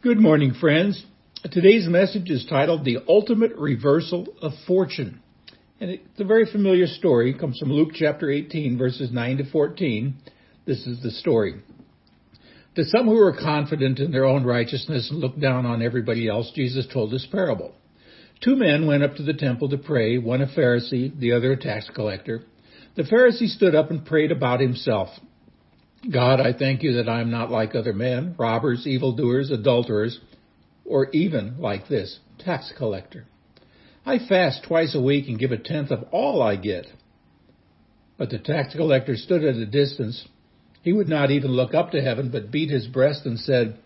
Good morning, friends. Today's message is titled The Ultimate Reversal of Fortune. And it's a very familiar story. It comes from Luke chapter 18, verses 9 to 14. This is the story. To some who were confident in their own righteousness and looked down on everybody else, Jesus told this parable. Two men went up to the temple to pray, one a Pharisee, the other a tax collector. The Pharisee stood up and prayed about himself. God, I thank you that I am not like other men, robbers, evildoers, adulterers, or even like this tax collector. I fast twice a week and give a tenth of all I get. But the tax collector stood at a distance. He would not even look up to heaven, but beat his breast and said,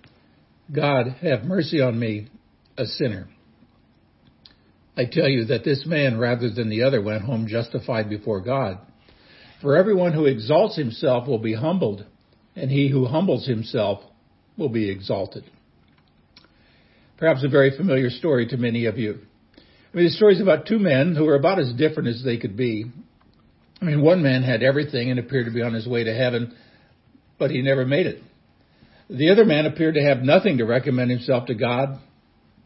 God, have mercy on me, a sinner. I tell you that this man, rather than the other, went home justified before God. For everyone who exalts himself will be humbled, and he who humbles himself will be exalted. Perhaps a very familiar story to many of you. I mean, the story is about two men who were about as different as they could be. I mean, one man had everything and appeared to be on his way to heaven, but he never made it. The other man appeared to have nothing to recommend himself to God,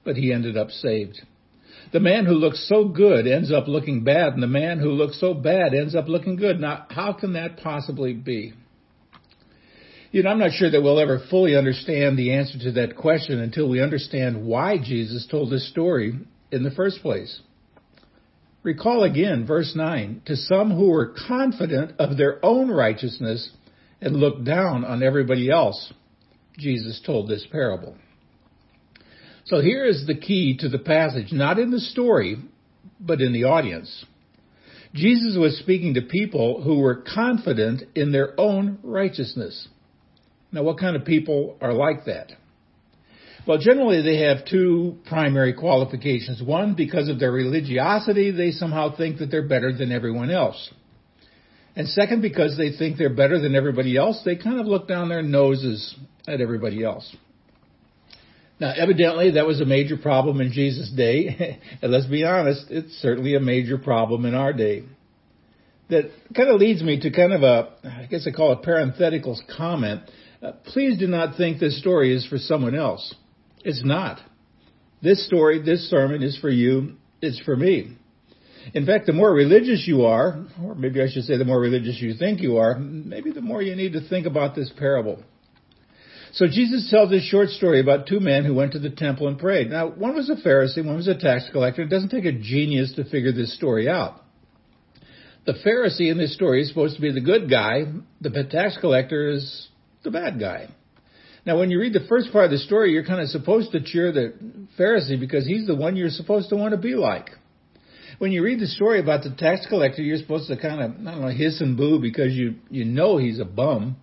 but he ended up saved. The man who looks so good ends up looking bad, and the man who looks so bad ends up looking good. Now, how can that possibly be? You know, I'm not sure that we'll ever fully understand the answer to that question until we understand why Jesus told this story in the first place. Recall again verse 9. To some who were confident of their own righteousness and looked down on everybody else, Jesus told this parable. So here is the key to the passage, not in the story, but in the audience. Jesus was speaking to people who were confident in their own righteousness. Now, what kind of people are like that? Well, generally they have two primary qualifications. One, because of their religiosity, they somehow think that they're better than everyone else. And second, because they think they're better than everybody else, they kind of look down their noses at everybody else. Now, evidently, that was a major problem in Jesus' day. and let's be honest, it's certainly a major problem in our day. That kind of leads me to kind of a, I guess I call it parenthetical comment. Uh, please do not think this story is for someone else. It's not. This story, this sermon is for you. It's for me. In fact, the more religious you are, or maybe I should say the more religious you think you are, maybe the more you need to think about this parable. So Jesus tells this short story about two men who went to the temple and prayed. Now, one was a Pharisee, one was a tax collector. It doesn't take a genius to figure this story out. The Pharisee in this story is supposed to be the good guy. The tax collector is the bad guy. Now, when you read the first part of the story, you're kind of supposed to cheer the Pharisee because he's the one you're supposed to want to be like. When you read the story about the tax collector, you're supposed to kind of, I don't know, hiss and boo because you, you know he's a bum.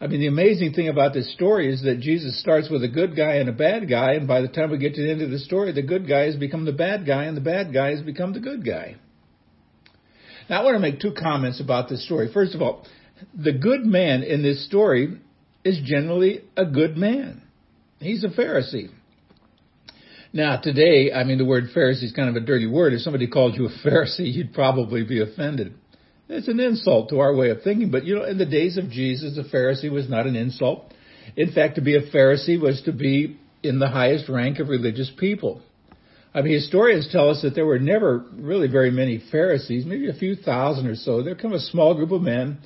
I mean, the amazing thing about this story is that Jesus starts with a good guy and a bad guy, and by the time we get to the end of the story, the good guy has become the bad guy, and the bad guy has become the good guy. Now, I want to make two comments about this story. First of all, the good man in this story is generally a good man. He's a Pharisee. Now, today, I mean, the word Pharisee is kind of a dirty word. If somebody called you a Pharisee, you'd probably be offended. It's an insult to our way of thinking, but you know, in the days of Jesus, a Pharisee was not an insult. In fact, to be a Pharisee was to be in the highest rank of religious people. I mean, historians tell us that there were never really very many Pharisees, maybe a few thousand or so. They're kind of a small group of men.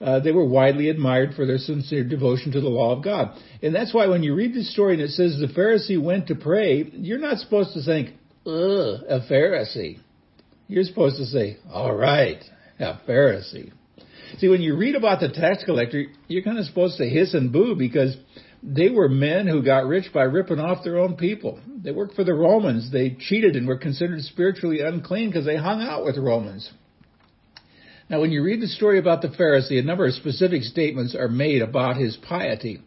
Uh, they were widely admired for their sincere devotion to the law of God. And that's why when you read this story and it says the Pharisee went to pray, you're not supposed to think, ugh, a Pharisee. You're supposed to say, all right, a Pharisee. See, when you read about the tax collector, you're kind of supposed to hiss and boo because they were men who got rich by ripping off their own people. They worked for the Romans. They cheated and were considered spiritually unclean because they hung out with Romans. Now, when you read the story about the Pharisee, a number of specific statements are made about his piety.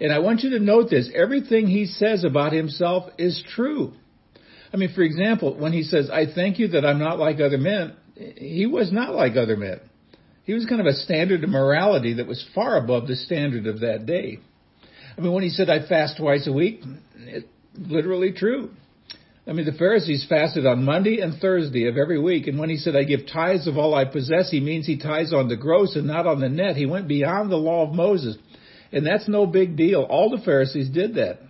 And I want you to note this. Everything he says about himself is true. I mean, for example, when he says, I thank you that I'm not like other men, he was not like other men. He was kind of a standard of morality that was far above the standard of that day. I mean, when he said, I fast twice a week, it's literally true. I mean, the Pharisees fasted on Monday and Thursday of every week, and when he said, I give tithes of all I possess, he means he tithes on the gross and not on the net. He went beyond the law of Moses. And that's no big deal. All the Pharisees did that.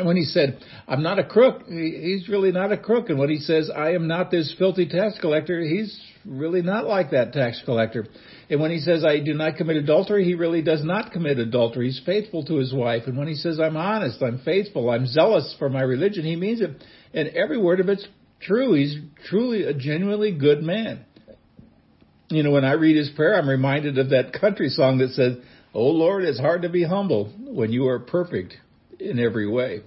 And when he said, I'm not a crook, he's really not a crook. And when he says, I am not this filthy tax collector, he's really not like that tax collector. And when he says, I do not commit adultery, he really does not commit adultery. He's faithful to his wife. And when he says, I'm honest, I'm faithful, I'm zealous for my religion, he means it. And every word of it's true. He's truly a genuinely good man. You know, when I read his prayer, I'm reminded of that country song that says, Oh Lord, it's hard to be humble when you are perfect in every way.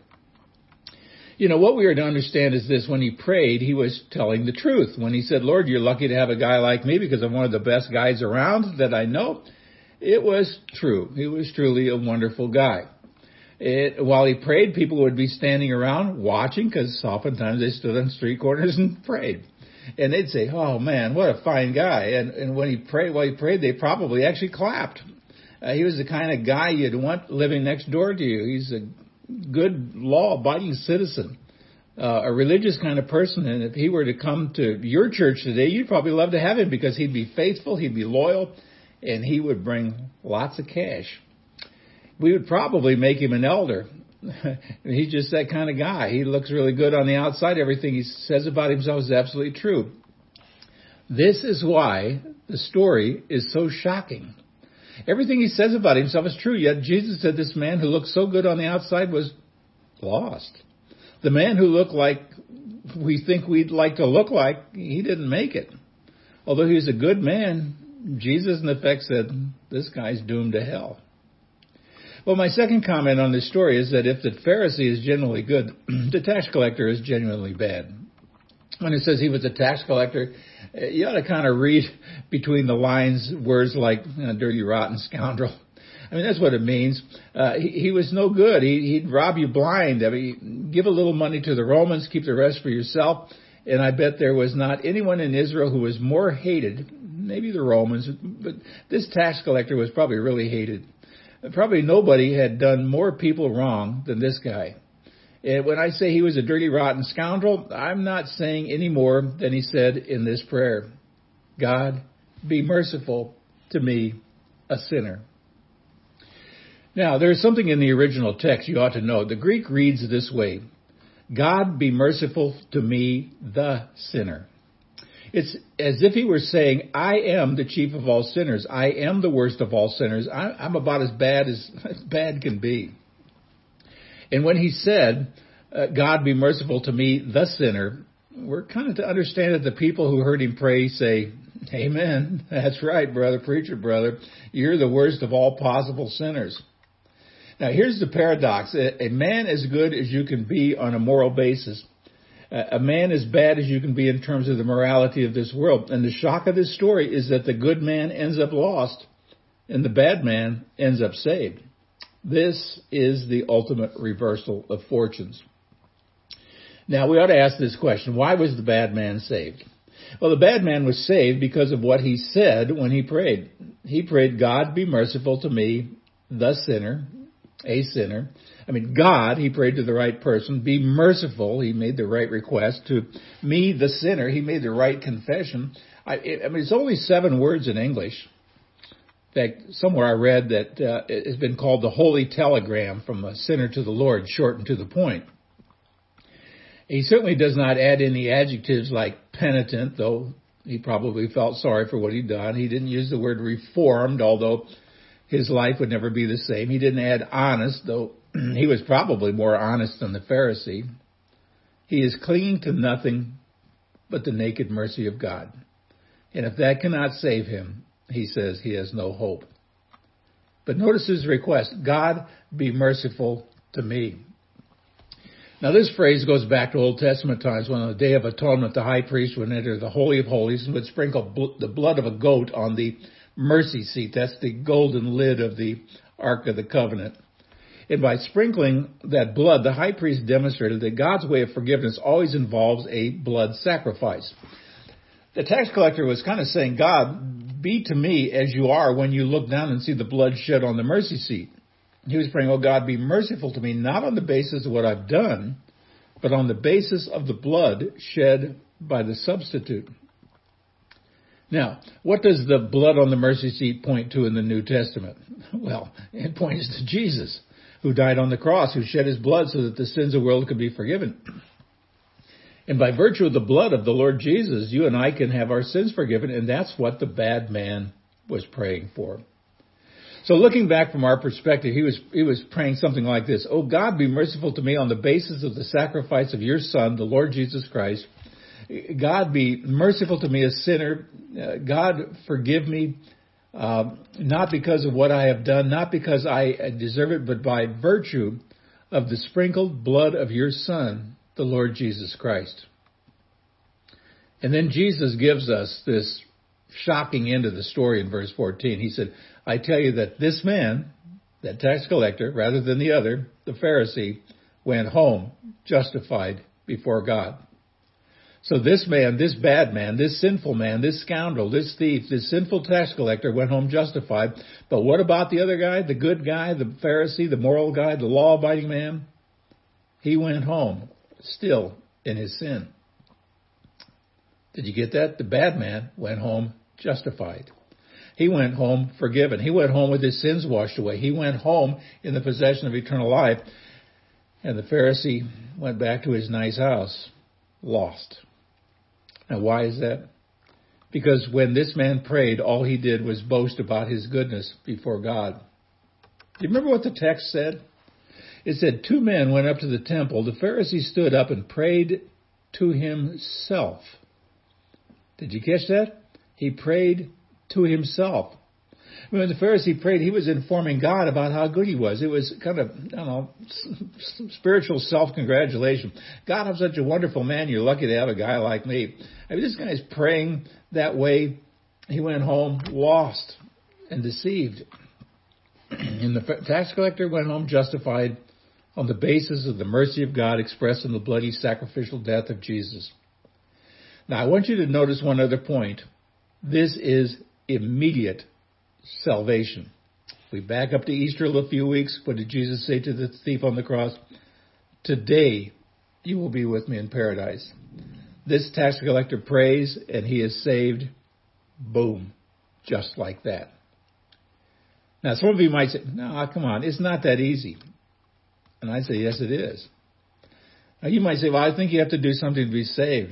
You know, what we are to understand is this. When he prayed, he was telling the truth. When he said, Lord, you're lucky to have a guy like me because I'm one of the best guys around that I know, it was true. He was truly a wonderful guy. It, while he prayed, people would be standing around watching because oftentimes they stood on street corners and prayed. And they'd say, "Oh man, what a fine guy!" And and when he prayed, while he prayed, they probably actually clapped. Uh, he was the kind of guy you'd want living next door to you. He's a good law-abiding citizen, uh, a religious kind of person. And if he were to come to your church today, you'd probably love to have him because he'd be faithful, he'd be loyal, and he would bring lots of cash. We would probably make him an elder. He's just that kind of guy. He looks really good on the outside. Everything he says about himself is absolutely true. This is why the story is so shocking. Everything he says about himself is true, yet Jesus said this man who looked so good on the outside was lost. The man who looked like we think we'd like to look like, he didn't make it. Although he was a good man, Jesus in effect said, this guy's doomed to hell. Well, my second comment on this story is that if the Pharisee is genuinely good, the tax collector is genuinely bad when it says he was a tax collector, uh, you ought to kind of read between the lines words like you know, dirty, rotten scoundrel. I mean, that's what it means. Uh, he, he was no good. He, he'd rob you blind. I mean, give a little money to the Romans, keep the rest for yourself. And I bet there was not anyone in Israel who was more hated, maybe the Romans, but this tax collector was probably really hated. Probably nobody had done more people wrong than this guy. And when I say he was a dirty, rotten scoundrel, I'm not saying any more than he said in this prayer God, be merciful to me, a sinner. Now, there's something in the original text you ought to know. The Greek reads this way God, be merciful to me, the sinner. It's as if he were saying, I am the chief of all sinners. I am the worst of all sinners. I'm about as bad as bad can be. And when he said, uh, God be merciful to me, the sinner, we're kind of to understand that the people who heard him pray say, Amen. That's right, brother, preacher, brother. You're the worst of all possible sinners. Now here's the paradox. A man as good as you can be on a moral basis. A man as bad as you can be in terms of the morality of this world. And the shock of this story is that the good man ends up lost and the bad man ends up saved. This is the ultimate reversal of fortunes. Now we ought to ask this question. Why was the bad man saved? Well, the bad man was saved because of what he said when he prayed. He prayed, God be merciful to me, the sinner, a sinner. I mean, God, he prayed to the right person, be merciful. He made the right request to me, the sinner. He made the right confession. I, I mean, it's only seven words in English. In fact, somewhere I read that uh, it has been called the Holy Telegram from a sinner to the Lord, short and to the point. He certainly does not add any adjectives like penitent, though he probably felt sorry for what he'd done. He didn't use the word reformed, although his life would never be the same. He didn't add honest, though he was probably more honest than the Pharisee. He is clinging to nothing but the naked mercy of God. And if that cannot save him, he says he has no hope. But notice his request God be merciful to me. Now, this phrase goes back to Old Testament times when on the Day of Atonement, the high priest would enter the Holy of Holies and would sprinkle bl- the blood of a goat on the mercy seat. That's the golden lid of the Ark of the Covenant. And by sprinkling that blood, the high priest demonstrated that God's way of forgiveness always involves a blood sacrifice. The tax collector was kind of saying, God, be to me as you are when you look down and see the blood shed on the mercy seat. He was praying, Oh God, be merciful to me, not on the basis of what I've done, but on the basis of the blood shed by the substitute. Now, what does the blood on the mercy seat point to in the New Testament? Well, it points to Jesus. who died on the cross, who shed his blood so that the sins of the world could be forgiven. And by virtue of the blood of the Lord Jesus, you and I can have our sins forgiven, and that's what the bad man was praying for. So looking back from our perspective, he was, he was praying something like this. Oh God, be merciful to me on the basis of the sacrifice of your son, the Lord Jesus Christ. God be merciful to me a sinner. Uh, God forgive me, uh, not because of what I have done, not because I deserve it, but by virtue of the sprinkled blood of your son, the Lord Jesus Christ. And then Jesus gives us this shocking end of the story in verse 14. He said, I tell you that this man, that tax collector, rather than the other, the Pharisee, went home justified before God. So this man, this bad man, this sinful man, this scoundrel, this thief, this sinful tax collector went home justified. But what about the other guy, the good guy, the Pharisee, the moral guy, the law abiding man? He went home still in his sin. Did you get that? The bad man went home justified. He went home forgiven. He went home with his sins washed away. He went home in the possession of eternal life. And the Pharisee went back to his nice house, lost. Now, why is that? Because when this man prayed, all he did was boast about his goodness before God. Do you remember what the text said? It said, Two men went up to the temple. The Pharisee stood up and prayed to himself. Did you catch that? He prayed to himself. When the Pharisee prayed, he was informing God about how good he was. It was kind of, I don't know, spiritual self-congratulation. God, I'm such a wonderful man. You're lucky to have a guy like me. I mean, this guy's praying that way. He went home lost and deceived. And the tax collector went home justified on the basis of the mercy of God expressed in the bloody sacrificial death of Jesus. Now, I want you to notice one other point. This is immediate salvation. We back up to Easter a few weeks. What did Jesus say to the thief on the cross? Today you will be with me in paradise. This tax collector prays and he is saved. Boom. Just like that. Now some of you might say, no, come on, it's not that easy. And I say, yes, it is. Now you might say, well, I think you have to do something to be saved.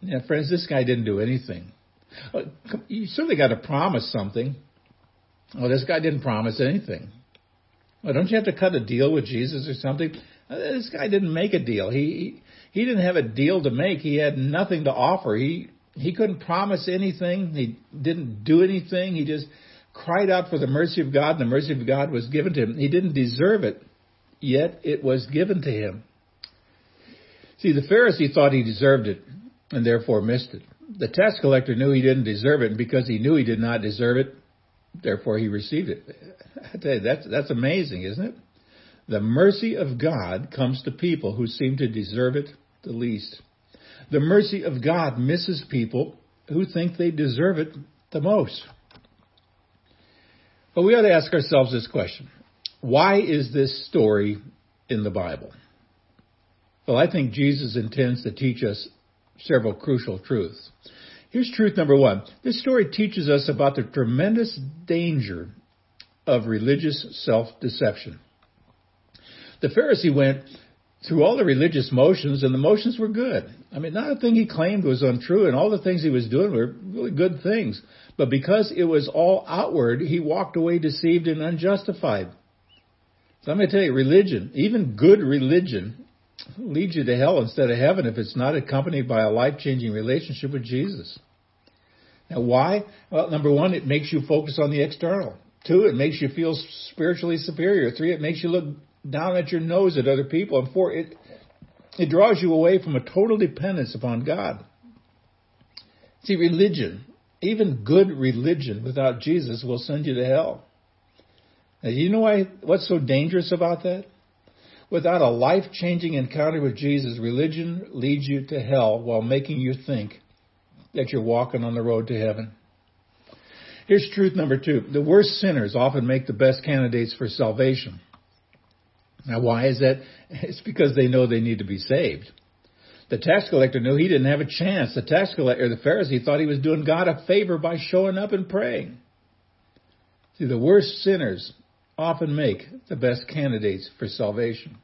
Yeah, friends, this guy didn't do anything. You certainly got to promise something. Well, this guy didn't promise anything. Well, don't you have to cut a deal with Jesus or something? Uh, this guy didn't make a deal. He he didn't have a deal to make. He had nothing to offer. He he couldn't promise anything. He didn't do anything. He just cried out for the mercy of God, and the mercy of God was given to him. He didn't deserve it, yet it was given to him. See, the Pharisee thought he deserved it and therefore missed it. The tax collector knew he didn't deserve it, and because he knew he did not deserve it, therefore he received it. I tell you, that's, that's amazing, isn't it? The mercy of God comes to people who seem to deserve it the least. The mercy of God misses people who think they deserve it the most. But we ought to ask ourselves this question. Why is this story in the Bible? Well, I think Jesus intends to teach us several crucial truths. Here's truth number one. This story teaches us about the tremendous danger of religious self-deception. The Pharisee went through all the religious motions and the motions were good. I mean, not a thing he claimed was untrue and all the things he was doing were really good things. But because it was all outward, he walked away deceived and unjustified. So I'm going to tell you, religion, even good religion, leads you to hell instead of heaven if it's not accompanied by a life changing relationship with Jesus. Now, why? Well, number one, it makes you focus on the external. Two, it makes you feel spiritually superior. Three, it makes you look down at your nose at other people. And four, it, it draws you away from a total dependence upon God. See, religion, even good religion without Jesus will send you to hell. Now, you know why, what's so dangerous about that? Without a life changing encounter with Jesus, religion leads you to hell while making you think that you're walking on the road to heaven. Here's truth number two. The worst sinners often make the best candidates for salvation. Now why is that? It's because they know they need to be saved. The tax collector knew he didn't have a chance. The tax collector, the Pharisee thought he was doing God a favor by showing up and praying. See, the worst sinners often make the best candidates for salvation.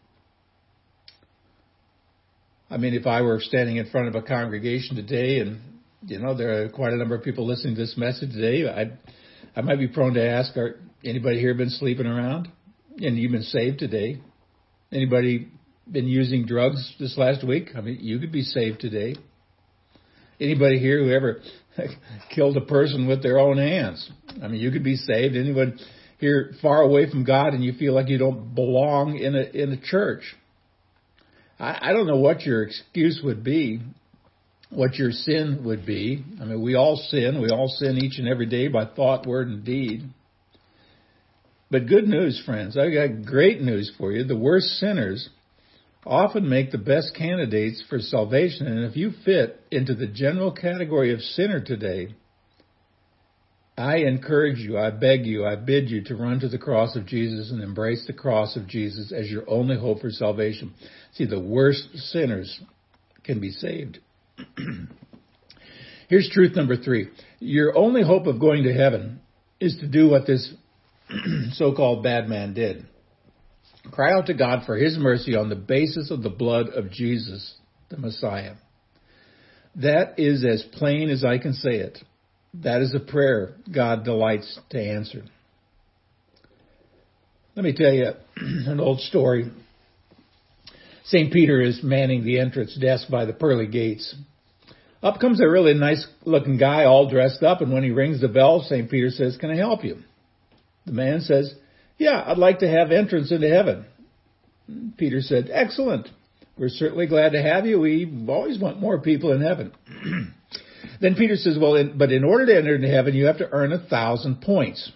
I mean, if I were standing in front of a congregation today and, you know, there are quite a number of people listening to this message today, I, I might be prone to ask, are anybody here been sleeping around? And you've been saved today? Anybody been using drugs this last week? I mean, you could be saved today. Anybody here who ever killed a person with their own hands? I mean, you could be saved. Anyone here far away from God and you feel like you don't belong in a in a church? I, I don't know what your excuse would be, what your sin would be. I mean, we all sin. We all sin each and every day by thought, word, and deed. But good news, friends. I've got great news for you. The worst sinners often make the best candidates for salvation. And if you fit into the general category of sinner today, I encourage you, I beg you, I bid you to run to the cross of Jesus and embrace the cross of Jesus as your only hope for salvation. See, the worst sinners can be saved. Here's truth number three. Your only hope of going to heaven is to do what this so-called bad man did. Cry out to God for His mercy on the basis of the blood of Jesus, the Messiah. That is as plain as I can say it. That is a prayer God delights to answer. Let me tell you an old story. St. Peter is manning the entrance desk by the pearly gates. Up comes a really nice looking guy all dressed up, and when he rings the bell, St. Peter says, Can I help you? The man says, Yeah, I'd like to have entrance into heaven. Peter said, Excellent. We're certainly glad to have you. We always want more people in heaven. Then Peter says, well, in, but in order to enter into heaven, you have to earn a thousand points.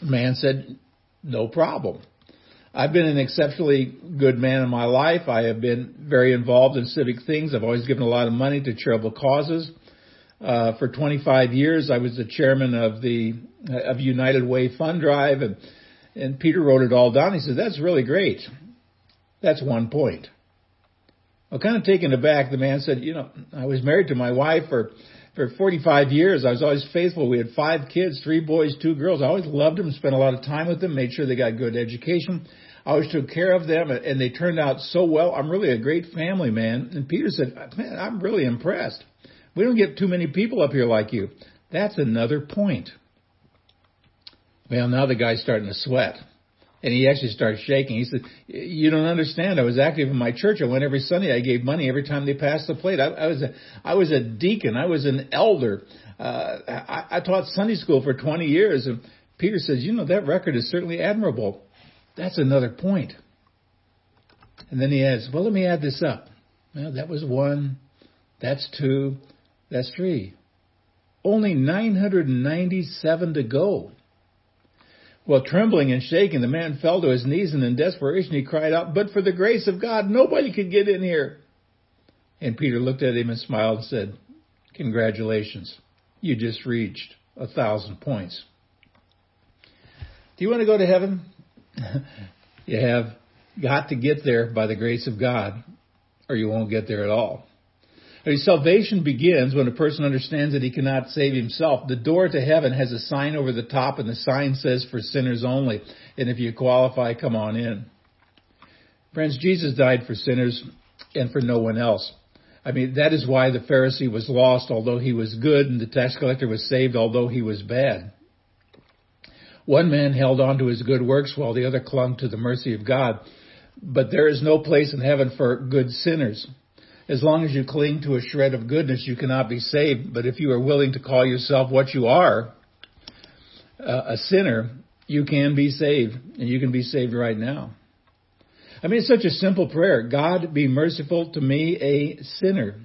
The man said, no problem. I've been an exceptionally good man in my life. I have been very involved in civic things. I've always given a lot of money to charitable causes. Uh, for 25 years, I was the chairman of the of United Way Fund Drive, and and Peter wrote it all down. He said, "That's really great. That's one point." Well, kind of taken aback, the man said, you know, I was married to my wife for, for 45 years. I was always faithful. We had five kids, three boys, two girls. I always loved them, spent a lot of time with them, made sure they got good education. I always took care of them and they turned out so well. I'm really a great family man. And Peter said, man, I'm really impressed. We don't get too many people up here like you. That's another point. Well, now the guy's starting to sweat. And he actually started shaking. He said, "You don't understand. I was active in my church. I went every Sunday. I gave money every time they passed the plate. I, I was a, I was a deacon. I was an elder. Uh, I, I taught Sunday school for 20 years." And Peter says, "You know that record is certainly admirable. That's another point." And then he adds, "Well, let me add this up. Well, that was one. That's two. That's three. Only 997 to go." Well, trembling and shaking, the man fell to his knees, and in desperation he cried out, But for the grace of God, nobody could get in here. And Peter looked at him and smiled and said, Congratulations. You just reached a thousand points. Do you want to go to heaven? you have got to get there by the grace of God, or you won't get there at all. Salvation begins when a person understands that he cannot save himself. The door to heaven has a sign over the top, and the sign says for sinners only. And if you qualify, come on in. Friends, Jesus died for sinners and for no one else. I mean, that is why the Pharisee was lost, although he was good, and the tax collector was saved, although he was bad. One man held on to his good works while the other clung to the mercy of God. But there is no place in heaven for good sinners. As long as you cling to a shred of goodness, you cannot be saved. But if you are willing to call yourself what you are, uh, a sinner, you can be saved, and you can be saved right now. I mean, it's such a simple prayer. God, be merciful to me, a sinner.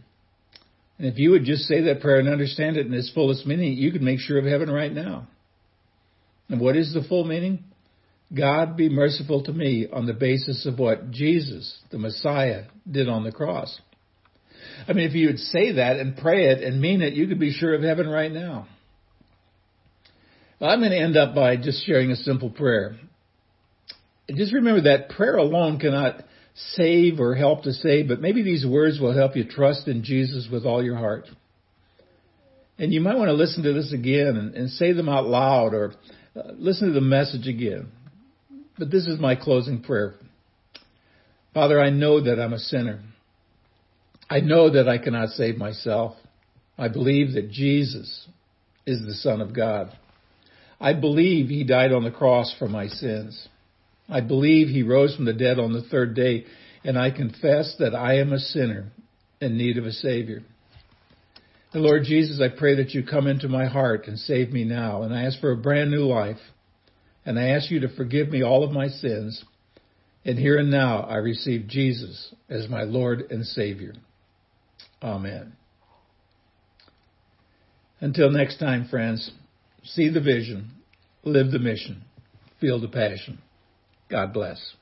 And if you would just say that prayer and understand it in its fullest meaning, you could make sure of heaven right now. And what is the full meaning? God be merciful to me on the basis of what Jesus, the Messiah, did on the cross. I mean, if you would say that and pray it and mean it, you could be sure of heaven right now. I'm going to end up by just sharing a simple prayer. Just remember that prayer alone cannot save or help to save, but maybe these words will help you trust in Jesus with all your heart. And you might want to listen to this again and, and say them out loud or uh, listen to the message again. But this is my closing prayer. Father, I know that I'm a sinner. I know that I cannot save myself. I believe that Jesus is the Son of God. I believe he died on the cross for my sins. I believe he rose from the dead on the third day, and I confess that I am a sinner in need of a Savior. And Lord Jesus, I pray that you come into my heart and save me now. And I ask for a brand new life. And I ask you to forgive me all of my sins. And here and now I receive Jesus as my Lord and Savior. Amen. Until next time, friends, see the vision, live the mission, feel the passion. God bless.